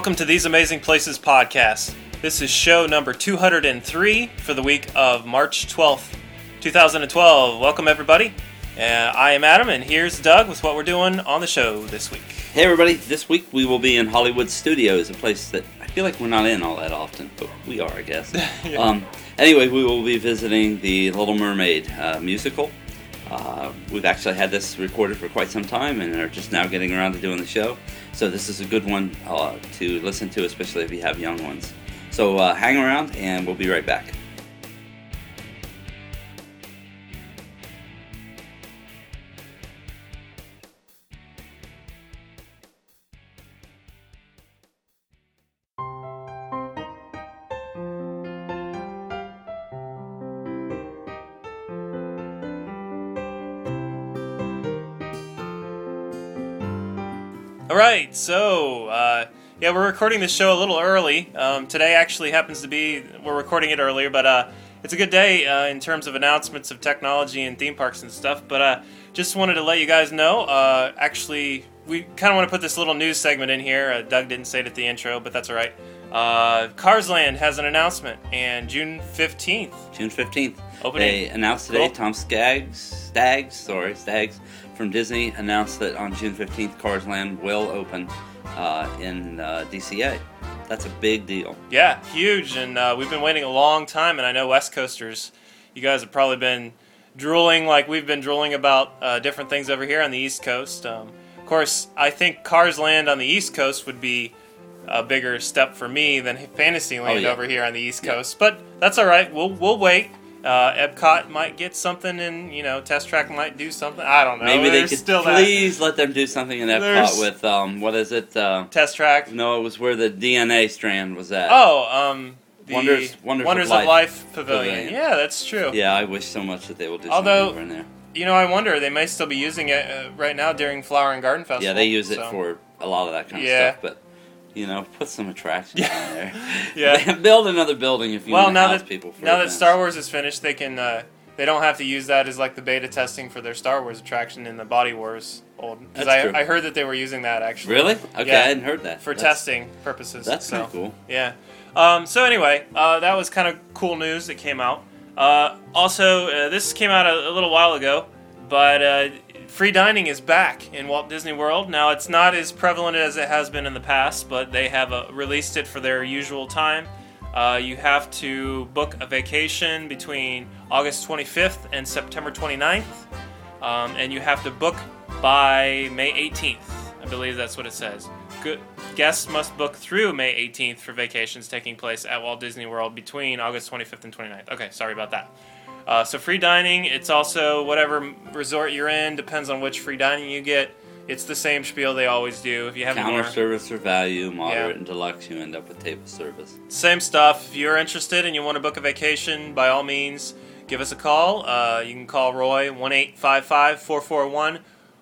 Welcome to These Amazing Places podcast. This is show number 203 for the week of March 12th, 2012. Welcome, everybody. Uh, I am Adam, and here's Doug with what we're doing on the show this week. Hey everybody, this week we will be in Hollywood Studios, a place that I feel like we're not in all that often, but we are, I guess. Yeah. um, anyway, we will be visiting the Little Mermaid uh, musical. Uh, we've actually had this recorded for quite some time and are just now getting around to doing the show. So this is a good one uh, to listen to, especially if you have young ones. So uh, hang around and we'll be right back. Right, so uh, yeah, we're recording this show a little early. Um, today actually happens to be we're recording it earlier, but uh, it's a good day uh, in terms of announcements of technology and theme parks and stuff. But uh, just wanted to let you guys know. Uh, actually, we kind of want to put this little news segment in here. Uh, Doug didn't say it at the intro, but that's all right. Uh, Cars Land has an announcement, and June fifteenth. June 15th. Opening. They announced today, Cool. Tom Skaggs, Staggs, sorry, Staggs from Disney announced that on June 15th, Cars Land will open uh, in uh, DCA. That's a big deal. Yeah, huge, and uh, we've been waiting a long time. And I know West Coasters, you guys have probably been drooling like we've been drooling about uh, different things over here on the East Coast. Um, of course, I think Cars Land on the East Coast would be a bigger step for me than Fantasyland Oh, yeah. over here on the East Yeah. Coast. But that's all right. We'll we'll wait. Uh, Epcot might get something, and you know, Test Track might do something. I don't know. Maybe they could still that please let them do something in Epcot There's- with, um, what is it? Uh, Test Track. no, it was where the DNA strand was at. Oh, um, the Wonders- Wonders of of Life Life Pavilion. Pavilion. Yeah, that's true. Yeah, I wish so much that they will do Although- something over in there. You know, I wonder they may still be using it uh, right now during Flower and Garden Festival. Yeah, they use it so- for a lot of that kind Yeah. of stuff, but. You know, put some attractions Yeah. on there. Yeah. Build another building if you Well, want to now that people. For now that. Star Wars is finished, they can uh, they don't have to use that as like the beta testing for their Star Wars attraction in the Body Wars old. Because I, true. I heard that they were using that actually. Really? Okay, Yeah. I hadn't heard that. For That's- testing purposes. That's so. cool. Yeah. Um, so anyway, uh, that was kind of cool news that came out. Uh, also, uh, this came out a, a little while ago, but uh, free dining is back in Walt Disney World. Now, it's not as prevalent as it has been in the past, but they have uh, released it for their usual time. Uh, you have to book a vacation between August 25th and September 29th, um, and you have to book by May 18th. I believe that's what it says. Good. Guests must book through May 18th for vacations taking place at Walt Disney World between August 25th and 29th. Okay, sorry about that. Uh, so free dining. It's also whatever resort you're in. Depends on which free dining you get. It's the same spiel they always do. If you have Counter more, service or value, moderate Yeah. and deluxe, you end up with table service. same stuff. If you're interested and you want to book a vacation, by all means, give us a call. Uh, you can call Roy one eight five five four four one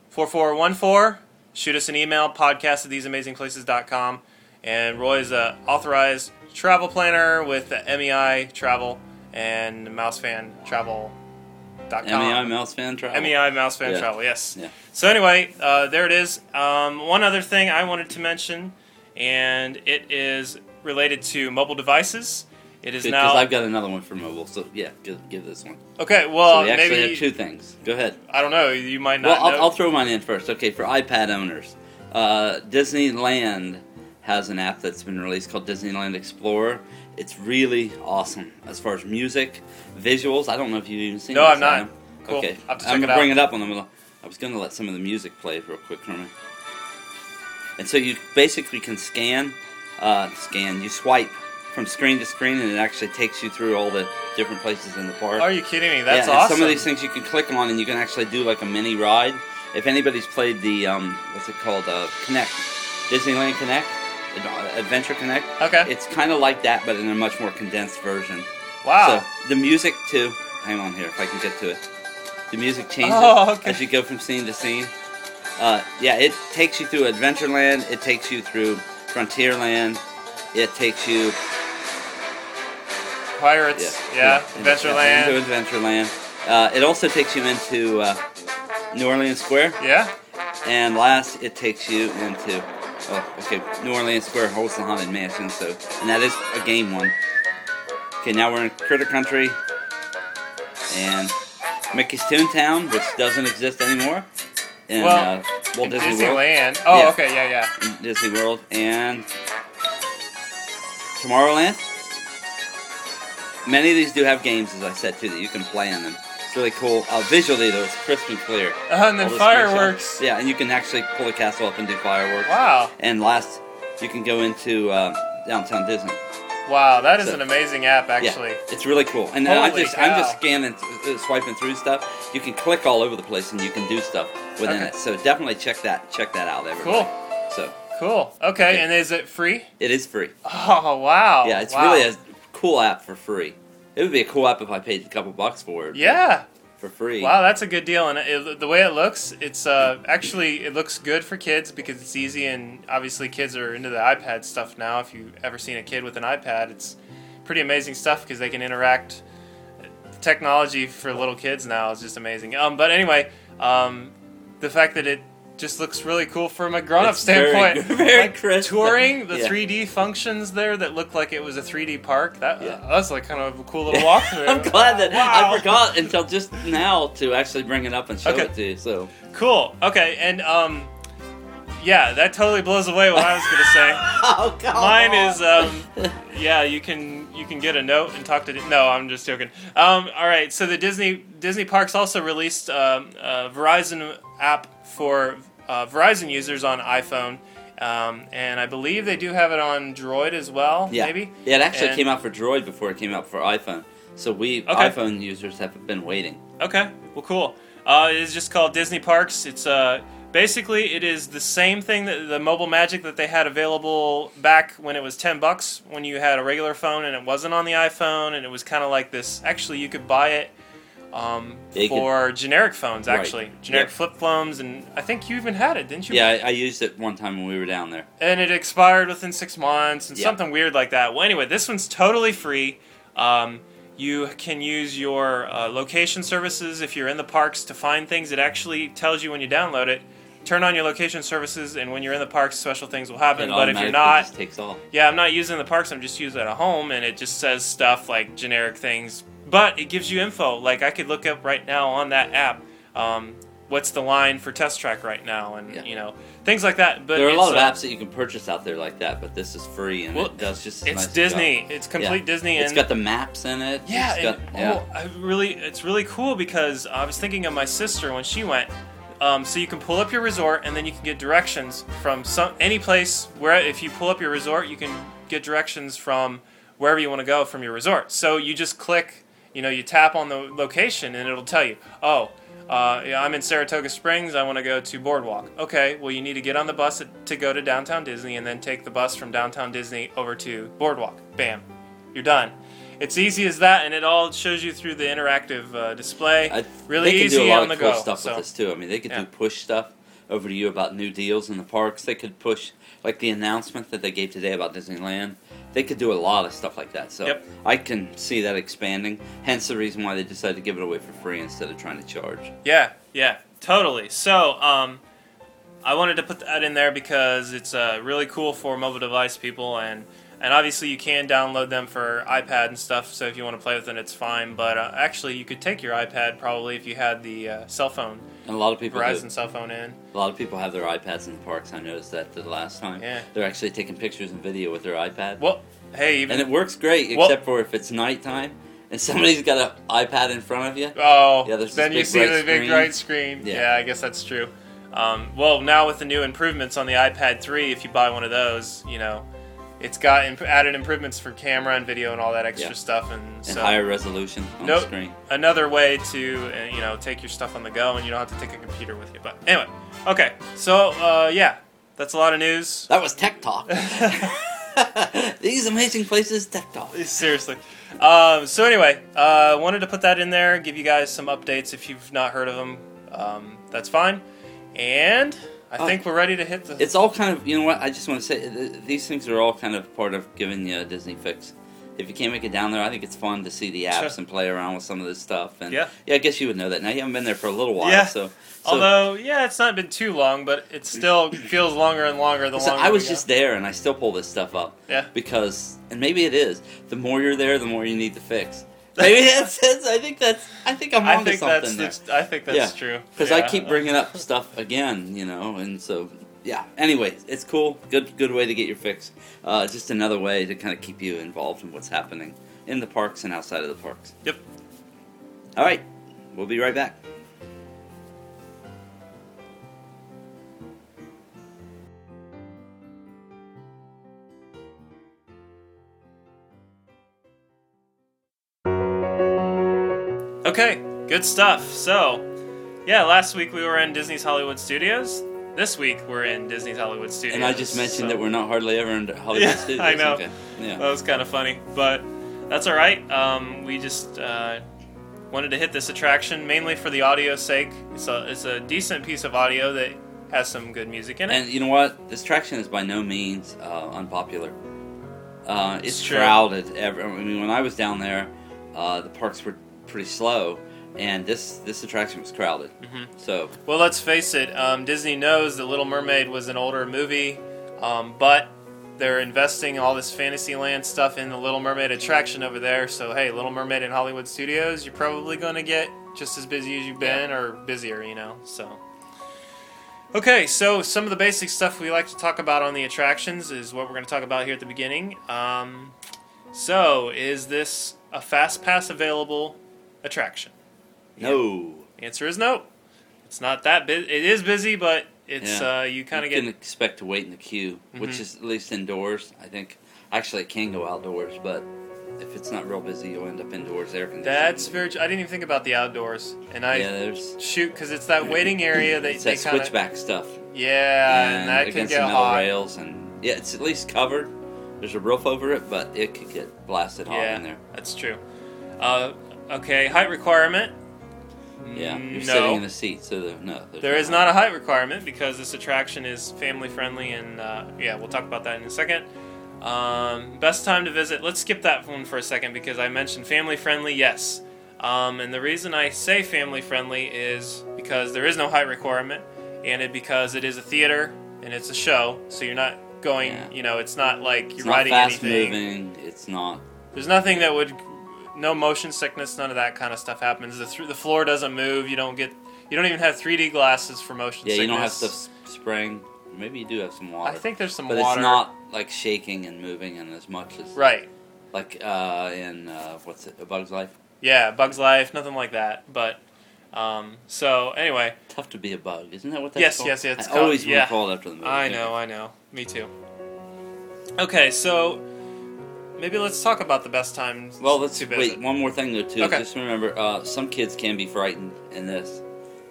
four four one four. Shoot us an email podcast at theseamazingplaces.com. And Roy is a authorized travel planner with the MEI Travel and MouseFan Travel.com. MEI Mouse Fan Travel. MEI Mouse Fan Yeah. Travel, yes. Yeah. So anyway, uh, there it is. Um, one other thing I wanted to mention, and it is related to mobile devices. It is Because now I've got another one for mobile, so yeah, give, give this one. okay. so Well, we actually maybe have two things. Go ahead. I don't know. You might not Well, I'll, know. I'll throw mine in first. Okay, for iPad owners, uh, Disneyland has an app that's been released called Disneyland Explorer. It's really awesome as far as music, visuals. I don't know if you've even seen. No, this, I'm not. Adam. Cool. Okay, to I'm gonna bring it up on the. I was gonna let some of the music play real quick for me. And so you basically can scan, uh, scan. You swipe from screen to screen, and it actually takes you through all the different places in the park. Are you kidding me? That's yeah, awesome. some of these things you can click on, and you can actually do like a mini ride. If anybody's played the um, what's it called, uh, Kinect, Disneyland Kinect, Adventure Kinect, Okay. it's kind of like that, but in a much more condensed version. wow. So the music too. Hang on here, if I can get to it. The music changes Oh, okay. as you go from scene to scene. Uh, yeah, it takes you through Adventureland. It takes you through Frontierland. It takes you Pirates. Yeah. into- Adventureland. Into Adventureland. Uh, it also takes you into uh, New Orleans Square, yeah. and last it takes you into Oh, okay, New Orleans Square holds the Haunted Mansion, so and that is a game one. Okay, now we're in Critter Country and Mickey's Toontown, which doesn't exist anymore. In, Well, uh, Walt Disney World. Disneyland. Oh, Yeah. okay, yeah, yeah. in Disney World and Tomorrowland. Many of these do have games, as I said too, that you can play on them. It's really cool. Uh, visually, though, it's crisp and clear. Uh, and then fireworks. Yeah, and you can actually pull the castle up and do fireworks. Wow, And last, you can go into uh, downtown Disney. wow, that is So- an amazing app, actually. Yeah, it's really cool. And then I'm Holy just I'm just scanning, uh, swiping through stuff. You can click all over the place, and you can do stuff within Okay. it. So definitely check that check that out, everybody. Cool. So Cool. Okay, Okay. and is it free? it is free. Oh wow. Yeah, it's Wow. really a cool app for free. It would be a cool app if I paid a couple bucks for it. Yeah. for free. Wow, that's a good deal. And it, the way it looks, it's uh, actually it looks good for kids because it's easy, and obviously kids are into the iPad stuff now. If you've ever seen a kid with an iPad, it's pretty amazing stuff because they can interact. Technology for little kids now is just amazing. Um, but anyway, um, the fact that it just looks really cool from a grown-up It's very standpoint, good- very like crisp. touring the Yeah. 3D functions there that looked like it was a 3D park. That, Yeah. that was like kind of a cool little walkthrough. I'm glad that Wow. I forgot until just now to actually bring it up and show Okay. it to you. So Cool. Okay, and um, yeah, that totally blows away what I was gonna say. oh god, Mine is um, yeah, you can you can get a note and talk to. No, I'm just joking. Um, all right, so the Disney Disney parks also released um, a Verizon app for uh, Verizon users on iPhone. Um, and I believe they do have it on Droid as well. yeah, Maybe. yeah. It actually And- came out for Droid before it came out for iPhone. So we Okay. iPhone users have been waiting. Okay, well, cool. Uh, it is just called Disney Parks. It's uh, basically it is the same thing that the mobile magic that they had available back when it was ten bucks when you had a regular phone and it wasn't on the iPhone and it was kind of like this. Actually, you could buy it um, for generic phones. Right. Actually, generic Yeah. flip phones, and I think you even had it, didn't you? Yeah, I, I used it one time when we were down there. and it expired within six months and Yeah. something weird like that. Well, anyway, this one's totally free. Um, you can use your uh, location services if you're in the parks to find things. It actually tells you when you download it. Turn on your location services, and when you're in the parks, special things will happen. It But if you're not, just takes off. yeah, I'm not using the parks. I'm just using it at home, and it just says stuff like generic things. But it gives you info. Like I could look up right now on that app. Um, what's the line for Test Track right now, and Yeah. you know things like that. But there are a lot of uh, apps that you can purchase out there like that, but this is free and Well, it does just. It's nice Disney. job. It's complete Yeah. Disney, It's got the maps in it. yeah, It's got, and, yeah. oh, I really, it's really cool because I was thinking of my sister when she went. Um, so you can pull up your resort, and then you can get directions from some any place where if you pull up your resort, you can get directions from wherever you want to go from your resort. So you just click, you know, you tap on the location, and it'll tell you, oh. Uh, yeah, I'm in Saratoga Springs. I want to go to Boardwalk. Okay, well, you need to get on the bus to go to downtown Disney and then take the bus from downtown Disney over to Boardwalk. Bam, you're done. It's easy as that, and it all shows you through the interactive uh, display. I- really they can easy do a lot on the of cool go. stuff so. with this too. I mean, they could Yeah. do push stuff over to you about new deals in the parks. They could push like the announcement that they gave today about Disneyland. They could do a lot of stuff like that. So Yep. I can see that expanding. Hence the reason why they decided to give it away for free instead of trying to charge. Yeah, yeah, totally. So, um, I wanted to put that in there because it's uh, really cool for mobile device people, and and obviously you can download them for iPad and stuff. So if you want to play with it, it's fine. But uh, actually, you could take your iPad probably if you had the uh, cell phone, And a lot of people do. Verizon cell phone in. A lot of people have their iPads in the parks. I noticed that the last time. Yeah. They're actually taking pictures and video with their iPad. Well, hey, even and it works great, Well- except for if it's nighttime and somebody's got an iPad in front of you. Oh, Yeah, there's then you see the big bright screen. Yeah. Yeah. I guess that's true. Um, well, now with the new improvements on the iPad 3, if you buy one of those, you know, it's got imp- added improvements for camera and video and all that extra Yeah. stuff, and, And so higher resolution on Nope. the screen. another way to uh, you know take your stuff on the go, and you don't have to take a computer with you. But anyway, okay, so uh, yeah, that's a lot of news. That was Tech Talk. These amazing places, Tech Talk. Seriously. Um, so anyway, uh, wanted to put that in there, give you guys some updates if you've not heard of them. Um, that's fine. And I Oh. think we're ready to hit the. It's all kind of, you know what, I just want to say, th- these things are all kind of part of giving you a Disney fix. if you can't make it down there, I think it's fun to see the apps Sure. and play around with some of this stuff. And Yeah. yeah, I guess you would know that. Now you haven't been there for a little while, Yeah. so. so Although, yeah, it's not been too long, but it still feels longer and longer the so longer. I was just there, and I still pull this stuff up. Yeah. Because, and maybe it is. The more you're there, the more you need to fix. Maybe that's. that's I think that's. I think I'm onto something that's. there. I think that's Yeah. true. Because I keep bringing up stuff again, you know, and so yeah. Anyway, it's cool. Good, good way to get your fix. Uh, just another way to kind of keep you involved in what's happening in the parks and outside of the parks. Yep. All right, we'll be right back. Good stuff. So, yeah, last week we were in Disney's Hollywood Studios. This week we're in Disney's Hollywood Studios. And I just mentioned so- that we're not hardly ever in Hollywood Yeah, Studios. I know. Okay. Yeah. That was kind of funny, but that's all right. Um, we just uh, wanted to hit this attraction mainly for the audio's sake. It's a it's a decent piece of audio that has some good music in it. And you know what? This attraction is by no means uh, unpopular. Uh, it's It's crowded. Every, I mean, when I was down there, uh, the parks were pretty slow, and this this attraction was crowded. Mhm. So Well, let's face it. Um, Disney knows that Little Mermaid was an older movie, um, but they're investing all this Fantasyland stuff in the Little Mermaid attraction over there. So hey, Little Mermaid in Hollywood Studios, you're probably going to get just as busy as you've been, or busier, you know. So. Okay, so some of the basic stuff we like to talk about on the attractions is what we're going to talk about here at the beginning. Um, so, is this a fast pass available attraction? No, answer is no. It's not that busy. It is busy, but it's Yeah. uh, you kind of get can expect to wait in the queue, which Mhm. is at least indoors. I think actually it can go outdoors, but if it's not real busy, you'll end up indoors, air conditioned. that's very. I didn't even think about the outdoors, and I yeah. There's shoot because it's that waiting area that it's they that kind of switchback stuff. yeah, and, that can get hot. rails, and yeah, it's at least covered. There's a roof over it, but it could get blasted hot Yeah, in there. that's true. Uh, okay, height requirement. Yeah, Mm, you're no. sitting in the seat, so there, no, There is not a height requirement because this attraction is family friendly, and uh, yeah, we'll talk about that in a second. Um, best time to visit. Let's skip that one for a second because I mentioned family friendly. Yes, um, and the reason I say family friendly is because there is no height requirement, and it because it is a theater and it's a show, so you're not going. Yeah. You know, it's not like you're not riding fast anything. moving. It's not. There's nothing that would, no motion sickness, none of that kind of stuff happens. The th- the floor doesn't move. You don't get, you don't even have 3D glasses for motion sickness. Yeah, sickness. you don't have stuff spraying. Maybe you do have some water. I think there's some but water. it's not like shaking and moving and as much as right. like uh, in uh, what's it, A Bug's Life. Yeah, Bugs Life, nothing like that. But, um, so anyway, Tough to be a bug, isn't that what that's Yes, called? yes, yes, it's I called- always yeah. want to call it after the movie. I know, I know, me too. Okay, so maybe let's talk about the best times. Well, let's wait. One more thing though, too. Okay. Just remember, uh, some kids can be frightened in this.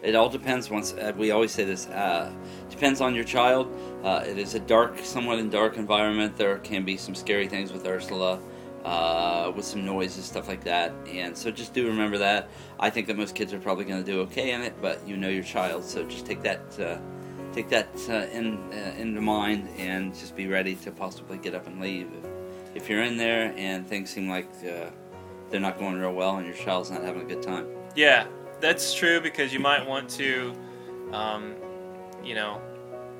It all depends. Once uh, we always say this, uh, depends on your child. Uh, it is a dark, somewhat in dark environment. There can be some scary things with Ursula, uh, with some noises, stuff like that. And so just do remember that. I think that most kids are probably going to do okay in it, but you know your child, so just take that. Uh, Take that uh, in uh, into mind and just be ready to possibly get up and leave if, you're in there and things seem like uh, they're not going real well and your child's not having a good time. Yeah, that's true because you might want to, um, you know,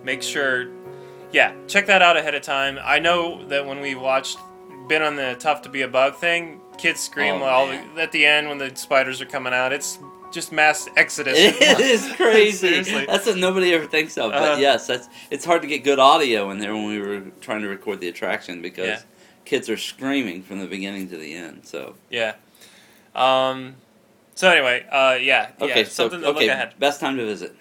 make sure. Yeah, check that out ahead of time. I know that when we watched, been on the tough to be a bug thing, kids scream Oh, all at the end when the spiders are coming out. It's just mass exodus. It is crazy. That's what nobody ever thinks of. But Uh-huh. yes, that's it's hard to get good audio in there when we were trying to record the attraction because Yeah. Kids are screaming from the beginning to the end. So Yeah. Um. So anyway, uh, yeah, okay, yeah, so to okay, look ahead. best time to visit.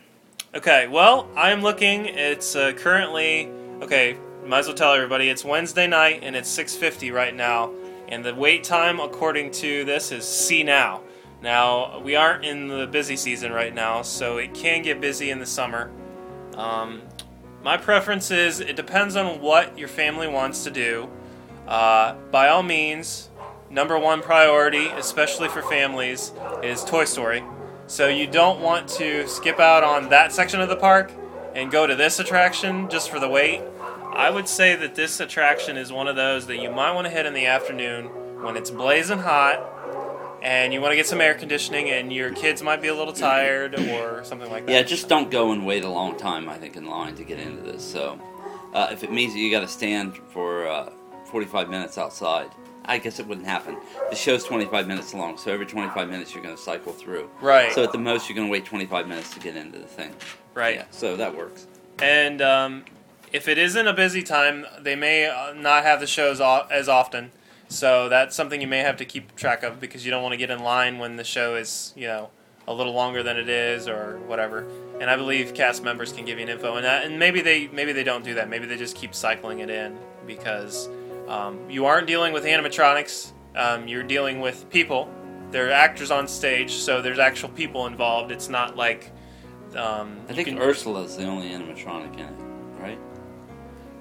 Okay, well, I'm looking. It's uh, currently okay. Might as well tell everybody it's Wednesday night and it's 6:50 right now, and the wait time, according to this, is see now. Now we aren't in the busy season right now, so it can get busy in the summer. Um, my preference is it depends on what your family wants to do. Uh, by all means, number one priority, especially for families, is Toy Story. So you don't want to skip out on that section of the park and go to this attraction just for the wait. I would say that this attraction is one of those that you might want to hit in the afternoon when it's blazing hot and you want to get some air conditioning and your kids might be a little tired or something like that. Yeah, just don't go and wait a long time. I think in line to get into this. So, uh, if it means that you got to stand for uh, 45 minutes outside, I guess it wouldn't happen. The show's 25 minutes long, so every 25 minutes you're going to cycle through. Right. So at the most you're going to wait 25 minutes to get into the thing. right. Yeah. So that works. And um, if it isn't a busy time, they may uh, not have the shows as often. So that's something you may have to keep track of because you don't want to get in line when the show is, you know, a little longer than it is or whatever. And I believe cast members can give you an info, and that, and maybe they maybe they don't do that. Maybe they just keep cycling it in because um, you aren't dealing with animatronics. Um, you're dealing with people. There are actors on stage, so there's actual people involved. It's not like um, I think can- Ursula's the only animatronic in it, right?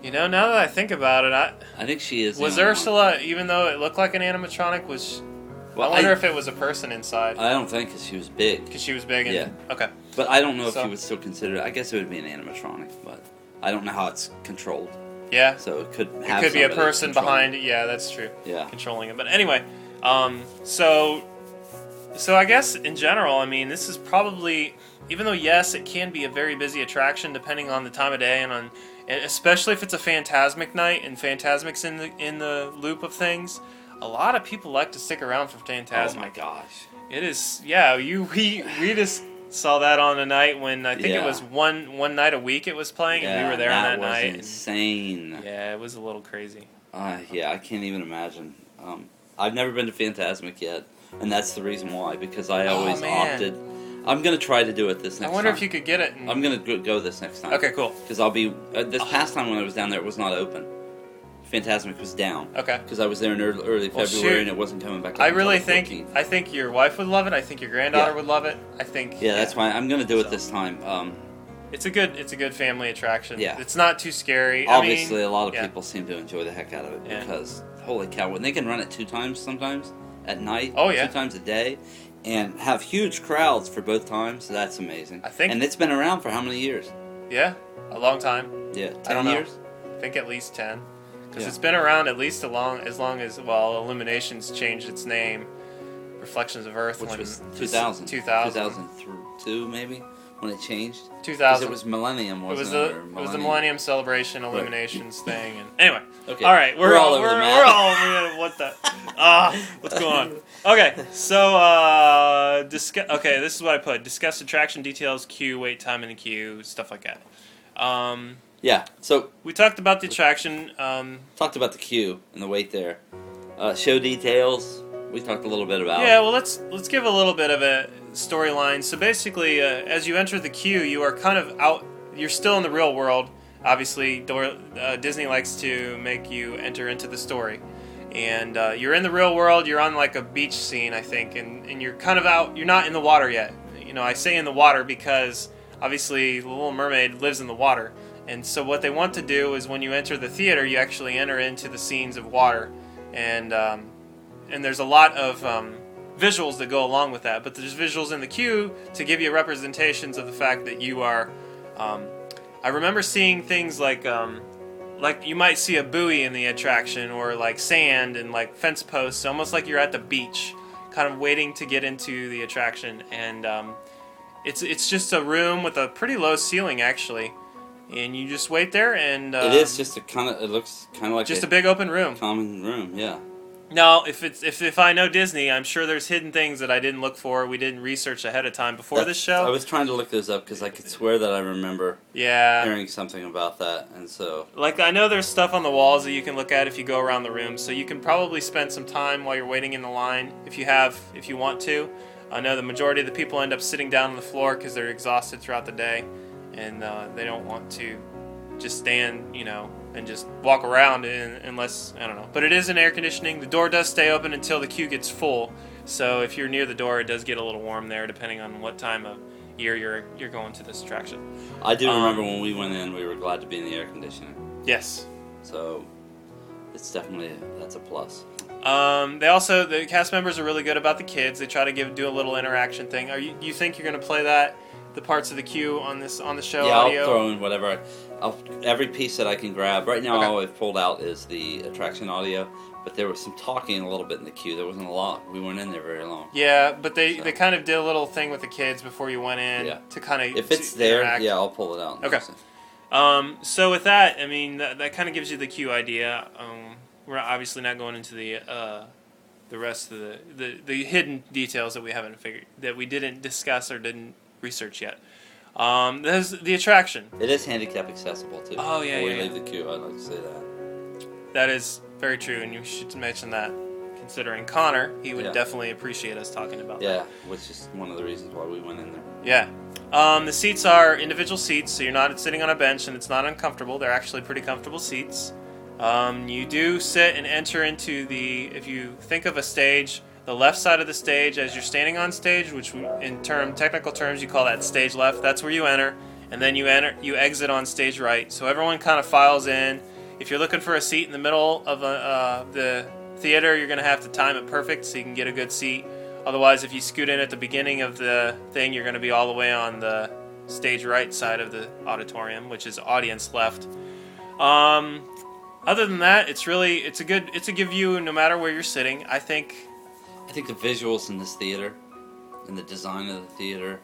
You know, now that I think about it, I, I think she is. was only one. Ursula, even though it looked like an animatronic, was Well, I wonder I, if it was a person inside I don't think, because she was big, because she was big. And, Yeah. Okay. but I don't know if So- you would still consider. it. I guess it would be an animatronic, but I don't know how it's controlled. Yeah. So it could It could be a person behind it. Yeah, that's true. Yeah. Controlling it. But anyway, um, so so I guess in general, I mean, this is probably even though yes, it can be a very busy attraction depending on the time of day and on especially if it's a Fantasmic night and Fantasmic's in the in the loop of things. A lot of people like to stick around for phantasm. Oh my gosh. It is, yeah. You we we just saw that on a night when I think it was one one night a week it was playing, and we were there that on that was night. and- Insane. yeah, it was a little crazy. Uh, yeah, I can't even imagine. Um, I've never been to Fantasmic yet, and that's the reason why. Because I Oh, always man. opted. I'm gonna try to do it this next. I wonder time. if you could get it. And, I'm gonna go, go this next time. okay, cool. Because I'll be uh, this past time when I was down there, it was not open. Fantasmic was down Okay. because I was there in early, early Well, February shoot. and it wasn't coming back. I really think 14th. I think your wife would love it. I think your granddaughter Yeah. would love it. I think Yeah, that's why I'm gonna do it this time. Um, it's a good it's a good family attraction. Yeah. it's not too scary. obviously, I mean, a lot of yeah. people seem to enjoy the heck out of it Yeah. because holy cow, when they can run it two times sometimes at night, Oh, yeah. two times a day, and have huge crowds for both times, that's amazing. I think- and it's been around for how many years? yeah, a long time. Yeah, I ten don't know. years. I think at least ten, because Yeah. it's been around at least long as long as well. Illuminations changed its name, Reflections of Earth, Which when was 2000. 2000. 2002 maybe when it changed. 2000. it was Millennium, wasn't was it? the or it was the Millennium Celebration Illuminations thing, and anyway. Okay. All right, we're, We're all all over we're, the map. we're all man, what the ah what's going on? Okay, so uh, discuss. Okay, this is what I put: discuss attraction details, queue, wait time in the queue, stuff like that. Um, Yeah. So we talked about the attraction. Um, talked about the queue and the wait there. Uh, show details. We talked a little bit about. Yeah, well, let's let's give a little bit of a storyline. So basically, uh, as you enter the queue, you are kind of out. You're still in the real world. Obviously, Dor- uh, Disney likes to make you enter into the story, and uh, you're in the real world. You're on like a beach scene, I think, and and you're kind of out. You're not in the water yet. You know, I say in the water because obviously the Little Mermaid lives in the water, and so what they want to do is when you enter the theater, you actually enter into the scenes of water, and um, and there's a lot of um, visuals that go along with that. But there's visuals in the queue to give you representations of the fact that you are. Um, I remember seeing things like um, like you might see a buoy in the attraction, or like sand and like fence posts, almost like you're at the beach, kind of waiting to get into the attraction. And um, it's it's just a room with a pretty low ceiling actually, and you just wait there and uh, It is just a kind of. It looks kind of like just a, a big open room. common room. Yeah. Now, if it's if, if I know Disney, I'm sure there's hidden things that I didn't look for. We didn't research ahead of time before this show. I was trying to look those up because I could swear that I remember yeah, hearing something about that, and so like I know there's stuff on the walls that you can look at if you go around the room. So you can probably spend some time while you're waiting in the line if you have if you want to. I know the majority of the people end up sitting down on the floor because they're exhausted throughout the day, and uh, they don't want to just stand, you know, and just walk around in, unless I don't know. But it is an air conditioning. The door does stay open until the queue gets full. So if you're near the door, it does get a little warm there, depending on what time of year you're you're going to this attraction. I do Um, remember when we went in, we were glad to be in the air conditioning. Yes. So it's definitely that's a plus. Um, they also the cast members are really good about the kids. They try to give do a little interaction thing. Are you you think you're gonna play that the parts of the queue on this on the show yeah, audio? I'll throw in whatever. I'll every piece that I can grab. Right now, Okay. all I've pulled out is the attraction audio, but there was some talking a little bit in the queue. There wasn't a lot. We weren't in there very long. Yeah, but they, So- they kind of did a little thing with the kids before you went in Yeah. to kind of If it's there, yeah, I'll pull it out. Okay. Um, so with that, I mean that, that kind of gives you the queue idea. Um, we're obviously not going into the uh, the rest of the, the the hidden details that we haven't figured that we didn't discuss or didn't research yet. Um, there's the attraction. It is handicap accessible too. Oh, yeah, Before yeah, we yeah. leave the queue, I'd like to say that. That is very true, and you should mention that. Considering Connor, he would Yeah. definitely appreciate us talking about that. Yeah, which is one of the reasons why we went in there. Yeah. Um, the seats are individual seats, so you're not sitting on a bench and it's not uncomfortable. They're actually pretty comfortable seats. Um, you do sit and enter into the, if you think of a stage, the left side of the stage as you're standing on stage, which in term technical terms you call that stage left. That's where you enter, and then you enter, you exit on stage right. So everyone kind of files in. If you're looking for a seat in the middle of a, uh, the theater, you're going to have to time it perfect so you can get a good seat. Otherwise, if you scoot in at the beginning of the thing, you're going to be all the way on the stage right side of the auditorium, which is audience left. Um, other than that, it's really it's a good it's a good view no matter where you're sitting. I think I think the visuals in this theater, and the design of the theater,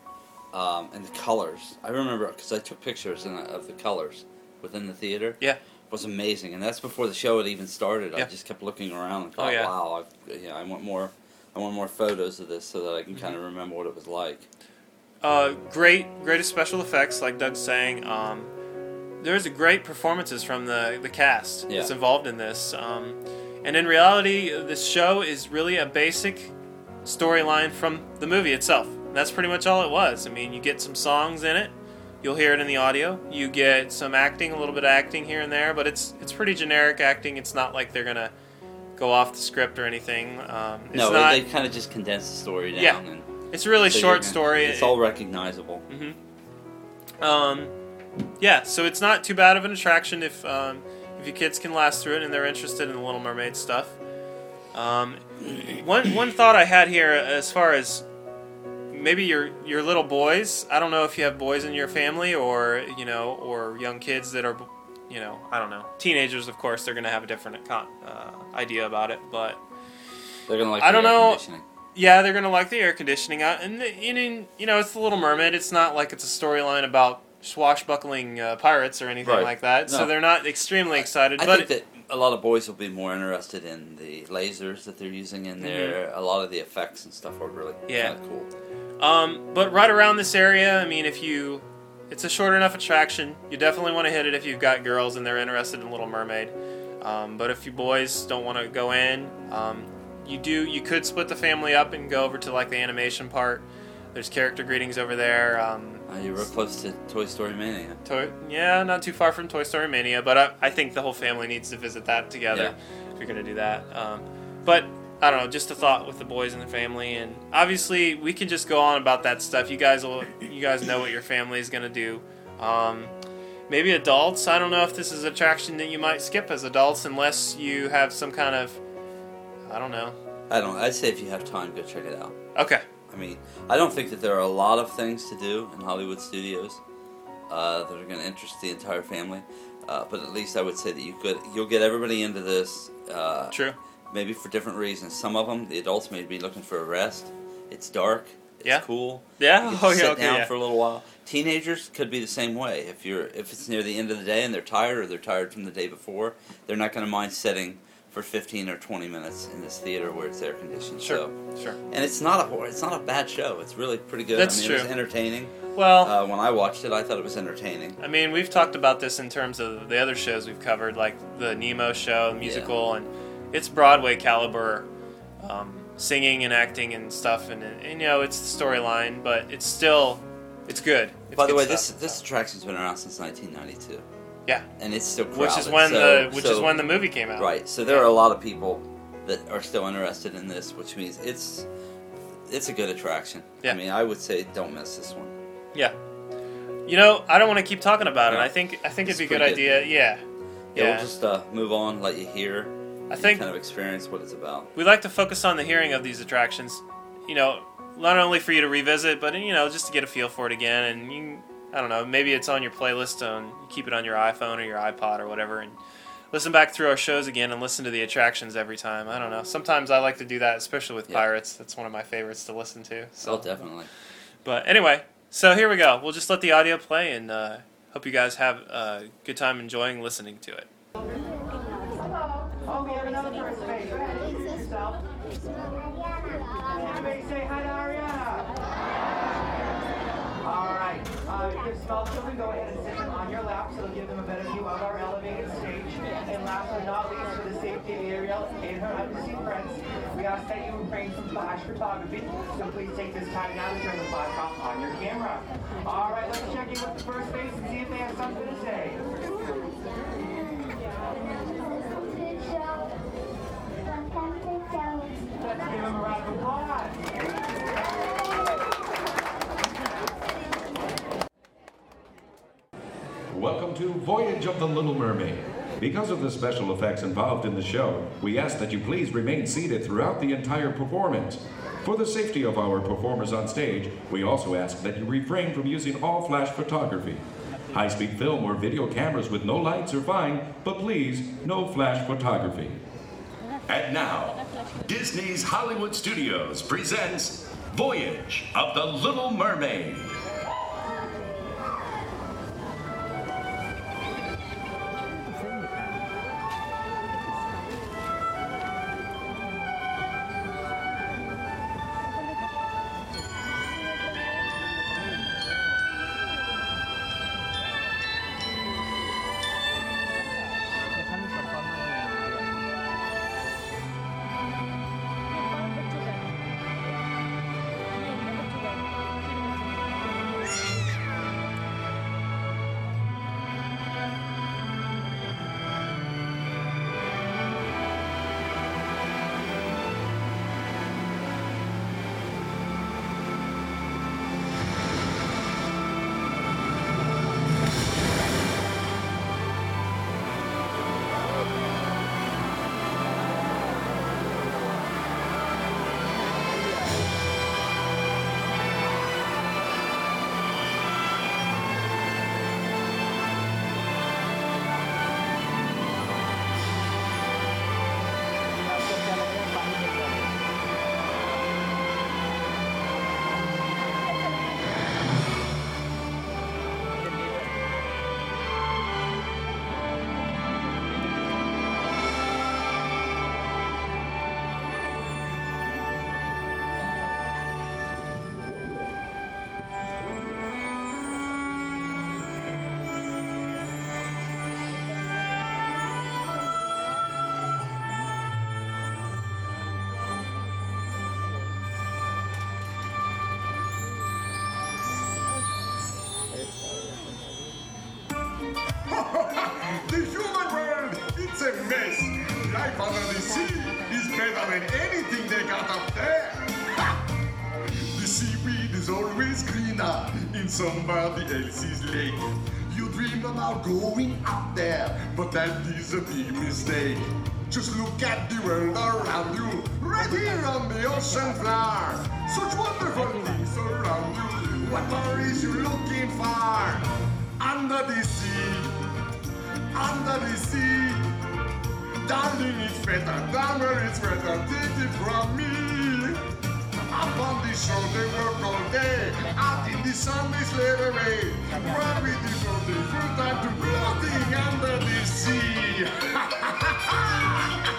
um, and the colors. I remember because I took pictures in, of the colors within the theater. Yeah. was amazing, and that's before the show had even started. I just kept looking around and Oh, thought, yeah. "Wow, I've, yeah, I want more. I want more photos of this so that I can Mm-hmm. kind of remember what it was like." uh, great greatest special effects like Doug's saying. Um, there's great performances from the the cast Yeah. that's involved in this. Um, and in reality, this show is really a basic storyline from the movie itself. That's pretty much all it was. I mean, you get some songs in it. You'll hear it in the audio. You get some acting, a little bit of acting here and there, but it's it's pretty generic acting. It's not like they're gonna go off the script or anything. Um, it's no, not. they kind of just condense the story down. Yeah. and it's a really so short story. It's all recognizable. Um, yeah, so it's not too bad of an attraction if um, if your kids can last through it and they're interested in the Little Mermaid stuff. Um, one one thought I had here as far as maybe your your little boys. I don't know if you have boys in your family or you know or young kids that are you know I don't know teenagers. Of course, they're gonna have a different uh, idea about it, but They're gonna like. I don't know. yeah, they're gonna like the air conditioning out, and the- you know, you know, it's the Little Mermaid. It's not like it's a storyline about swashbuckling uh, pirates or anything Right. like that. So they're not extremely excited. I but think that a lot of boys will be more interested in the lasers that they're using in there. A lot of the effects and stuff are really Mm-hmm. Yeah. kind of cool. um, but right around this area, I mean, if you, it's a short enough attraction. You definitely want to hit it if you've got girls and they're interested in Little Mermaid. Um, but if you boys don't want to go in, um, you do. You could split the family up and go over to like the animation part. There's character greetings over there. Um, Uh, you're real close to Toy Story Mania. Toy, yeah, not too far from Toy Story Mania, but I, I think the whole family needs to visit that together if you're going to do that. Um, but I don't know, just a thought with the boys and the family, and obviously we can just go on about that stuff. You guys will, you guys know what your family is going to do. Um, maybe adults. I don't know if this is an attraction that you might skip as adults unless you have some kind of, I don't know. I don't. I'd say if you have time, go check it out. Okay, I mean, I don't think that there are a lot of things to do in Hollywood studios uh, that are going to interest the entire family. Uh, but at least I would say that you could you'll get everybody into this. Uh, true. maybe for different reasons. Some of them, the adults may be looking for a rest. It's dark. It's Yeah. cool. Yeah. You Oh yeah. sit Okay. down yeah. for a little while. Teenagers could be the same way. If you're if it's near the end of the day and they're tired or they're tired from the day before, they're not going to mind sitting for 15 or 20 minutes in this theater where it's air conditioned. Sure. So, Sure. and it's not a it's not a bad show. It's really pretty good. That's I mean, it was entertaining. Well. Uh, when I watched it, I thought it was entertaining. I mean, we've talked about this in terms of the other shows we've covered, like the Nemo show, the musical, and it's Broadway caliber um, singing and acting and stuff. And, and you know, it's the storyline, but it's still it's good. It's By the good way, stuff. this this attraction's been around since 1992, yeah, and it's still crowded. which is when So- the which so- is when the movie came out. Right. So there are a lot of people that are still interested in this, which means it's it's a good attraction. Yeah. I mean, I would say don't miss this one. Yeah. You know, I don't want to keep talking about it. I think I think it'd It's be a good pretty idea. Yeah. Yeah, Yeah. we'll just uh, move on, let you hear, I think kind of experience what it's about. we like to focus on the hearing of these attractions. You know, not only for you to revisit, but you know, just to get a feel for it again. And you, I don't know, maybe it's on your playlist. On you keep it on your iPhone or your iPod or whatever, and listen back through our shows again and listen to the attractions every time. I don't know. Sometimes I like to do that, especially with Yeah. pirates. That's one of my favorites to listen to. So, Oh, definitely. but anyway, so here we go. We'll just let the audio play and uh, hope you guys have a good time enjoying listening to it. Oh, we have another first base. Go ahead, introduce yourself. Everybody say hi to Ariana. All right. Small children, go ahead and sit them on your lap so it'll give them a better view of our elevated stage. And last but not least, for the safety of Ariel and her undersea friends, we ask that you refrain from flash photography. So please take this time now to turn the flash off on your camera. All right, let's check in with the first base and see if they have something to say. Let's give them a round of applause. Welcome to Voyage of the Little Mermaid. Because of the special effects involved in the show, we ask that you please remain seated throughout the entire performance. For the safety of our performers on stage, we also ask that you refrain from using all flash photography. High speed film or video cameras with no lights are fine, but please, no flash photography. And now, Disney's Hollywood Studios presents Voyage of the Little Mermaid. A mess. Life under the sea is better than anything they got up there. The seaweed is always greener in somebody else's lake. You dream about going up there, but that is a big mistake. Just look at the world around you, right here on the ocean floor. Such wonderful things around you. What more is you looking for? Under the sea, under the sea. Darling, it's better down where it's better. Take it from me. Up on the shore, they work all day. Out in the sun, they slave away. Run with the boat, they full time to floating under the sea.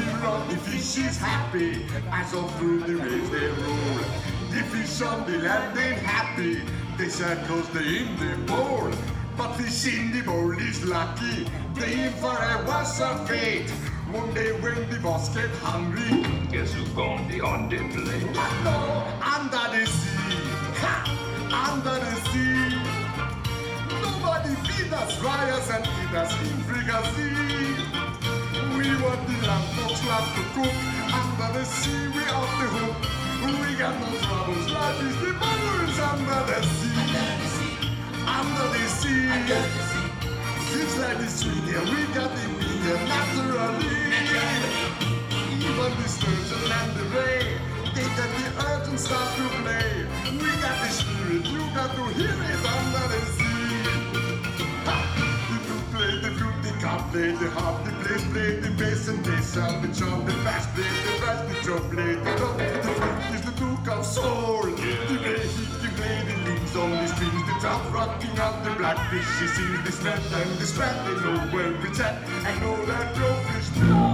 Here on the fish is happy as all through the waves they roll. The fish on the land ain't happy. They circles they in the bowl. But the bowl is lucky. They in for a of fate. One day when the boss get hungry, Guess who's gonna be on the plate? no, under the sea, ha, under the sea. Nobody feed us fryers and eat us in fricassee. We want the land folks love to cook. Under the sea, we off the hook. We got no troubles. Life is the bubbles under the sea under the sea. Seems like the street here, we got the beat here naturally. Even the sturgeon and the ray, they got the urge and start to play. We got the spirit, you got to hear it under the sea. Ha! The flute play, the flute, the cop play, the harp, the bass play, the bass and bass, and the chop, the bass play, the bass. the drum play, the drum, the flute is the duke of soul. The way he, the play. the all on things strings, the top rocking out the blackfish. She sees this land and this strand, they know where it's at. And all that blowfish blow.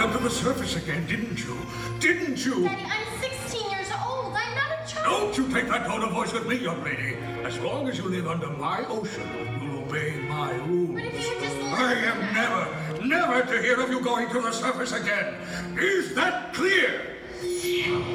Under the surface again, didn't you? Didn't you? Daddy, I'm 16 years old. I'm not a child. Don't you take that tone of voice with me, young lady. As long as you live under my ocean, you'll obey my rules. But if you just I am never, never to hear of you going to the surface again. Is that clear? Yeah.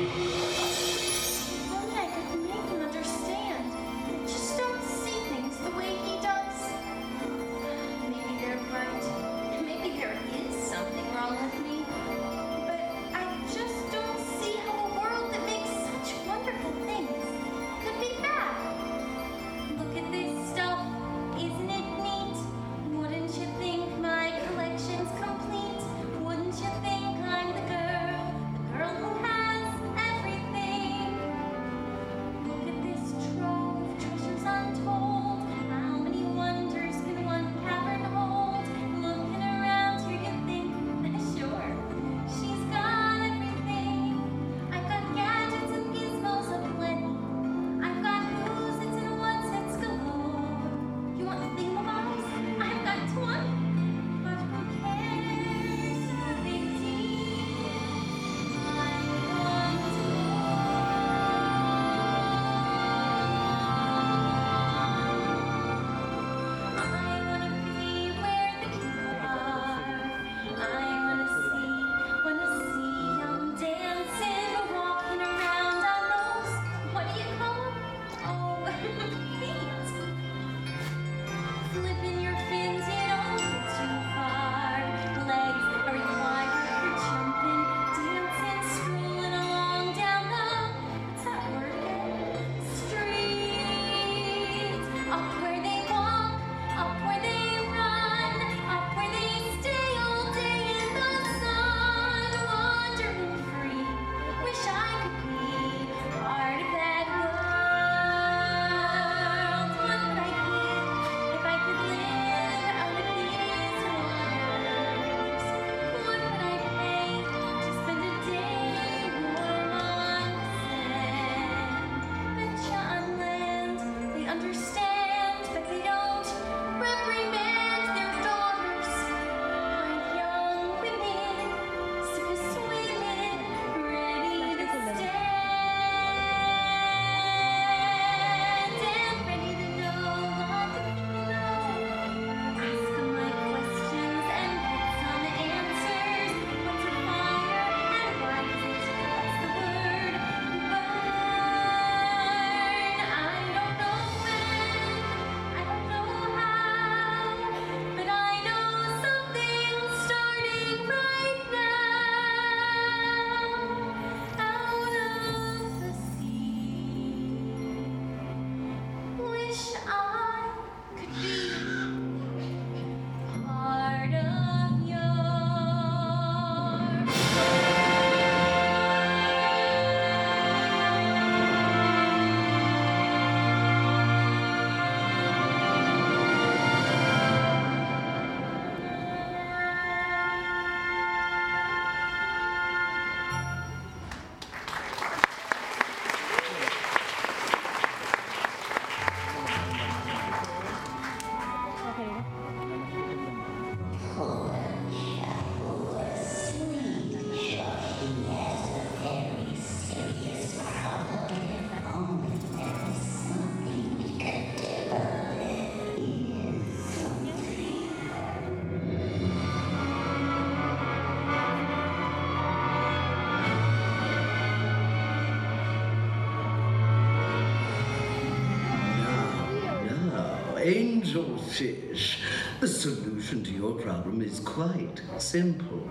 Fish. The solution to your problem is quite simple.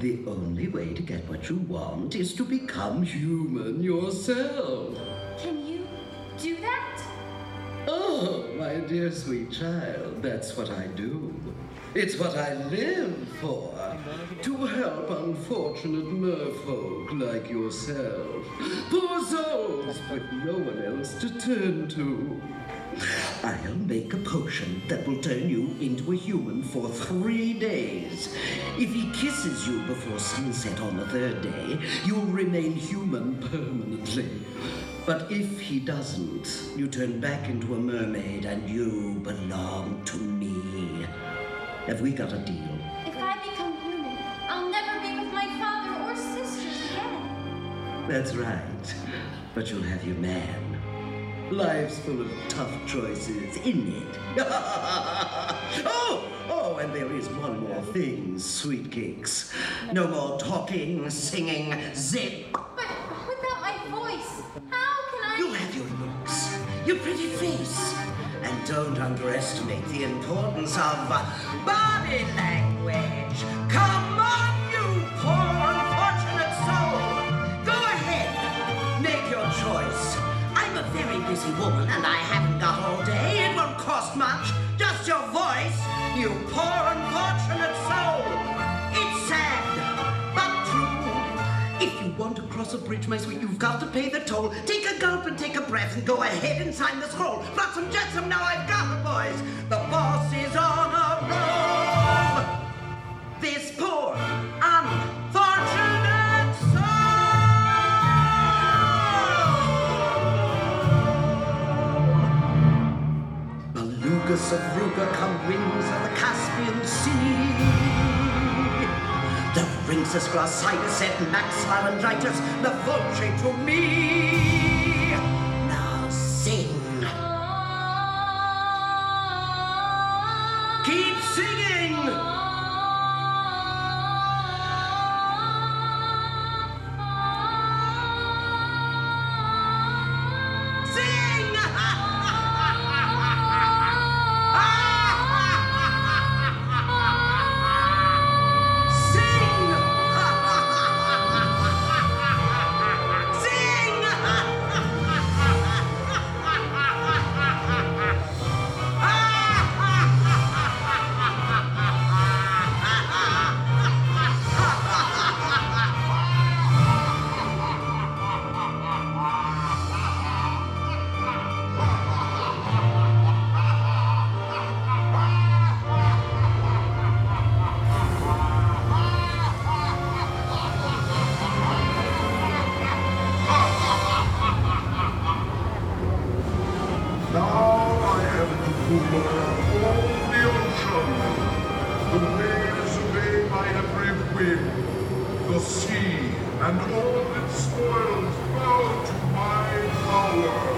The only way to get what you want is to become human yourself. Can you do that? Oh, my dear sweet child, that's what I do. It's what I live for. To help unfortunate merfolk like yourself. Poor souls with no one else to turn to. I'll make a potion that will turn you into a human for three days. If he kisses you before sunset on the third day, you'll remain human permanently. But if he doesn't, you turn back into a mermaid and you belong to me. Have we got a deal? If I become human, I'll never be with my father or sisters again. That's right. But you'll have your man. Life's full of tough choices, isn't it? oh, oh, and there is one more thing, sweet cakes. No more talking, singing, zip. But without my voice, how can I? You'll have your looks, your pretty face. And don't underestimate the importance of body language. Come on, you poor busy woman and I haven't got all day. It won't cost much. Just your voice, you poor unfortunate soul. It's sad, but true. If you want to cross a bridge, my sweet, you've got to pay the toll. Take a gulp and take a breath and go ahead and sign the scroll. Flotsam Jetsam, now I've got it, boys. The Belugas of Ruga come winds of the Caspian Sea. The Larynxes Glossitis et Max Laryngitis, the Vulture to me. Whim. The sea and all its spoils bow to my power.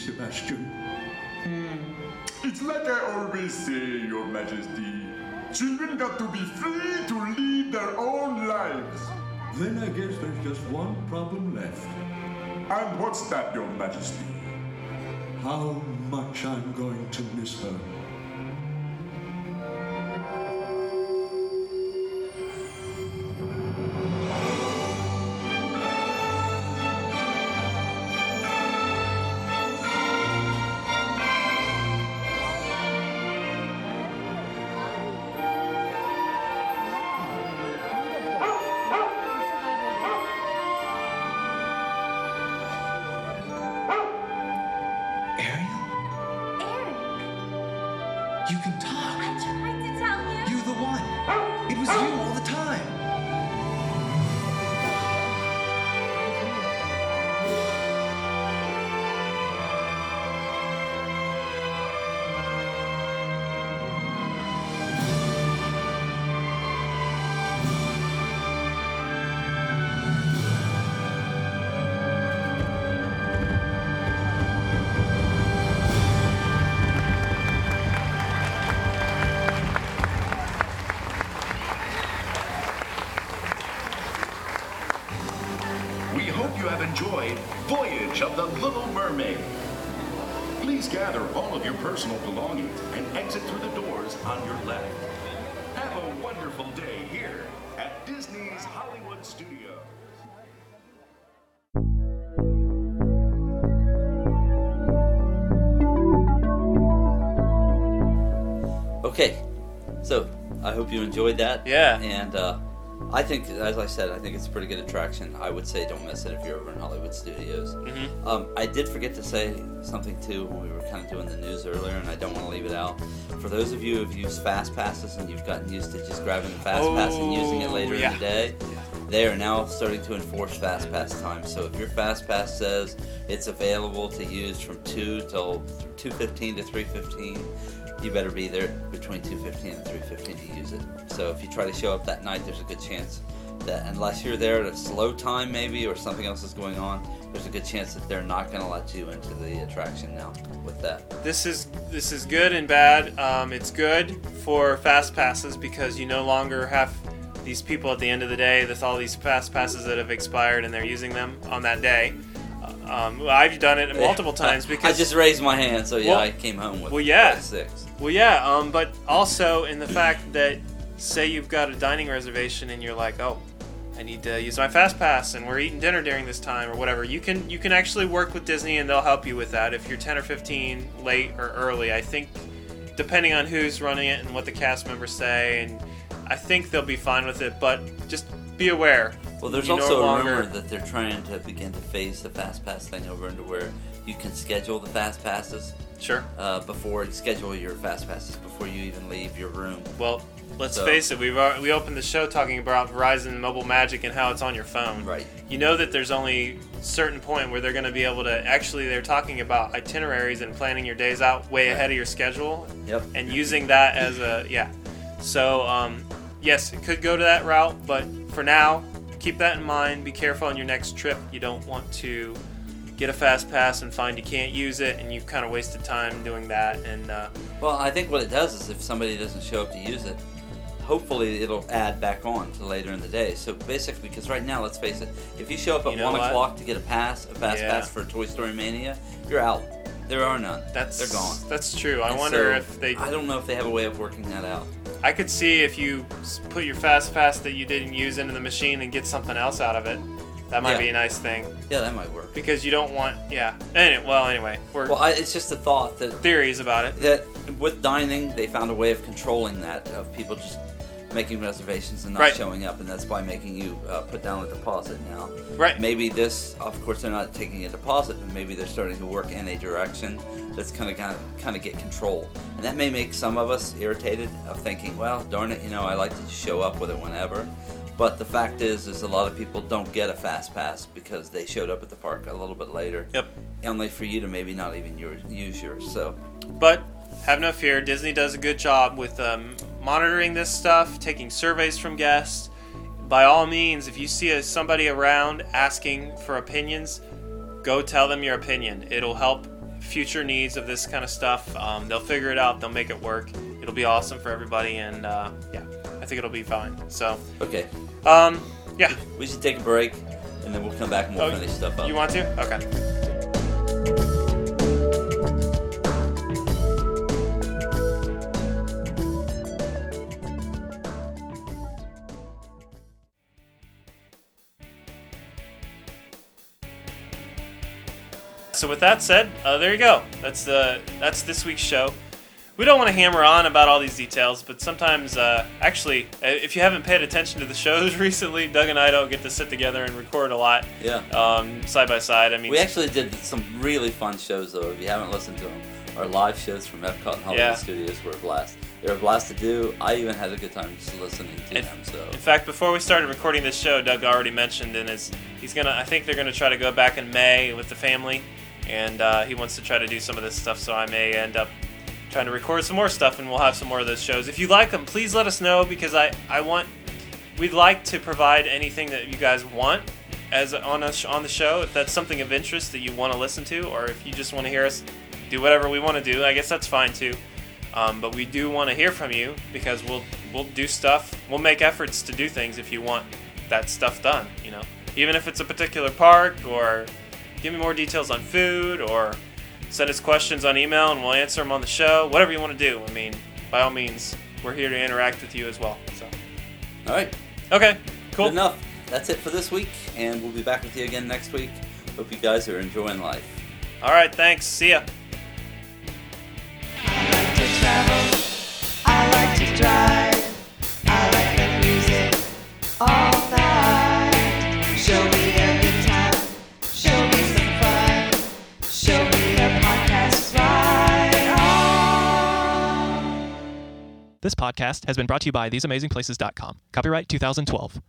Sebastian? Hmm. It's like I always say, Your Majesty. Children got to be free to lead their own lives. Then I guess there's just one problem left. And what's that, Your Majesty? How much I'm going to miss her. Okay, so I hope you enjoyed that. Yeah. And uh, I think, as I said, I think it's a pretty good attraction. I would say don't miss it if you're over in Hollywood Studios. Mhm. Um, I did forget to say something too when we were kind of doing the news earlier, and I don't want to leave it out. For those of you who've used Fast Passes and you've gotten used to just grabbing a Fast Pass and using it Oh, later in the day, they are now starting to enforce Fast Pass time. So if your Fast Pass says it's available to use from 2 till 2.15 to 3.15, you better be there between 2.15 and 3.15 to use it. So if you try to show up that night, there's a good chance that unless you're there at a slow time maybe or something else is going on, there's a good chance that they're not going to let you into the attraction now with that. This is this is good and bad. Um, it's good for fast passes because you no longer have these people at the end of the day with all these fast passes that have expired and they're using them on that day. Uh, Um, I've done it multiple times because I just raised my hand, so yeah, Well- I came home with well, yeah. six. Well, yeah, um, but also in the fact that, say, you've got a dining reservation and you're like, oh, I need to use my fast pass, and we're eating dinner during this time or whatever. You can you can actually work with Disney, and they'll help you with that if you're 10 or 15 late or early. I think, depending on who's running it and what the cast members say, and I think they'll be fine with it. But just be aware. Well, there's You no also a rumor that they're trying to begin to phase the fast pass thing over into where you can schedule the fast passes. Sure. Uh, before schedule your fast passes before you even leave your room. Well, let's So- face it. We've we opened the show talking about Verizon Mobile Magic and how it's on your phone. Right. You know that there's only a certain point where they're going to be able to. Actually, they're talking about itineraries and planning your days out way ahead of your schedule. Yep. And using that as a yeah. So um, yes, it could go to that route, but for now, keep that in mind. Be careful on your next trip. You don't want to get a fast pass and find you can't use it, and you've kind of wasted time doing that. And uh, Well, I think what it does is if somebody doesn't show up to use it, hopefully it'll add back on to later in the day. So basically, because right now, let's face it, if you show up at You know one what? o'clock to get a pass, a fast Yeah. pass for Toy Story Mania, you're out. There are none. That's they're gone. That's true. I And wonder so, if they. I don't know if they have a way of working that out. I could see if you put your fast pass that you didn't use into the machine and get something else out of it. That might Yeah. be a nice thing Yeah, that might work. because you don't want. Yeah. Anyway, well, anyway, we're Well, I, it's just a thought that theories about it. that with dining they found a way of controlling that of people just making reservations and not Right. showing up and that's by making you uh, put down a deposit now Right. maybe this of course they're not taking a deposit but maybe they're starting to work in a direction that's kind of kind of kind of get control and that may make some of us irritated of thinking well darn it you know i like to show up with it whenever but the fact is is a lot of people don't get a fast pass because they showed up at the park a little bit later Yep. only for you to maybe not even your, use yours so But have no fear, Disney does a good job with um, monitoring this stuff, taking surveys from guests. By all means, if you see a, somebody around asking for opinions, go tell them your opinion. It'll help future needs of this kind of stuff. Um, they'll figure it out. They'll make it work. It'll be awesome for everybody, and uh, yeah, I think it'll be fine. So, okay um, yeah. We should take a break, and then we'll come back and we'll Oh, finish stuff up. You want to? Okay. So with that said, uh, there you go. That's the that's this week's show. We don't want to hammer on about all these details, but sometimes, uh, actually, uh, if you haven't paid attention to the shows recently, Doug and I don't get to sit together and record a lot. Yeah. Um, side by side. I mean, we actually did some really fun shows, though. If you haven't listened to them, our live shows from Epcot and Hollywood Yeah. Studios were a blast. They were a blast to do. I even had a good time just listening to In- them. So In fact, before we started recording this show, Doug already mentioned in his he's gonna. I think they're gonna try to go back in May with the family, and uh, he wants to try to do some of this stuff. So I may end up trying to record some more stuff, and we'll have some more of those shows. If you like them, please let us know because I I want we'd like to provide anything that you guys want as on us on the show. If that's something of interest that you want to listen to, or if you just want to hear us do whatever we want to do, I guess that's fine too. Um, but we do want to hear from you because we'll we'll do stuff. We'll make efforts to do things if you want that stuff done. You know, even if it's a particular park or give me more details on food or send us questions on email and we'll answer them on the show. Whatever you want to do. I mean, by all means, we're here to interact with you as well. So, all right, okay, cool. good enough. That's it for this week, and we'll be back with you again next week. Hope you guys are enjoying life. All right, thanks. See ya. I like to drive. This podcast has been brought to you by theseamazingplaces.com. Copyright 2012.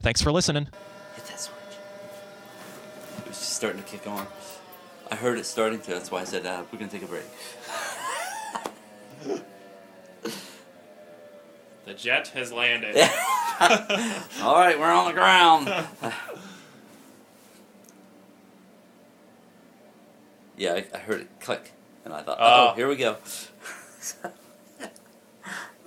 Thanks for listening. Hit that switch. It was just starting to kick on. I heard it starting to. That's why I said uh, we're gonna take a break. The jet has landed. All right, we're on the ground. yeah, I, I heard it click, and I thought, oh, Oh. here we go.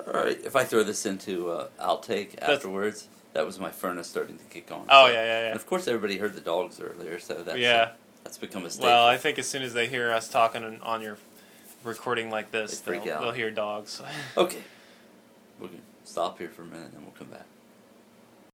All right, if I throw this into uh, outtake That's- afterwards, that was my furnace starting to kick on. Oh, So- yeah, yeah, yeah. And of course, everybody heard the dogs earlier, so that's Yeah. that's become a staple. Well, I think as soon as they hear us talking on- on your recording like this, They freak they'll, out. they'll hear dogs. okay, we can stop here for a minute, and we'll come back.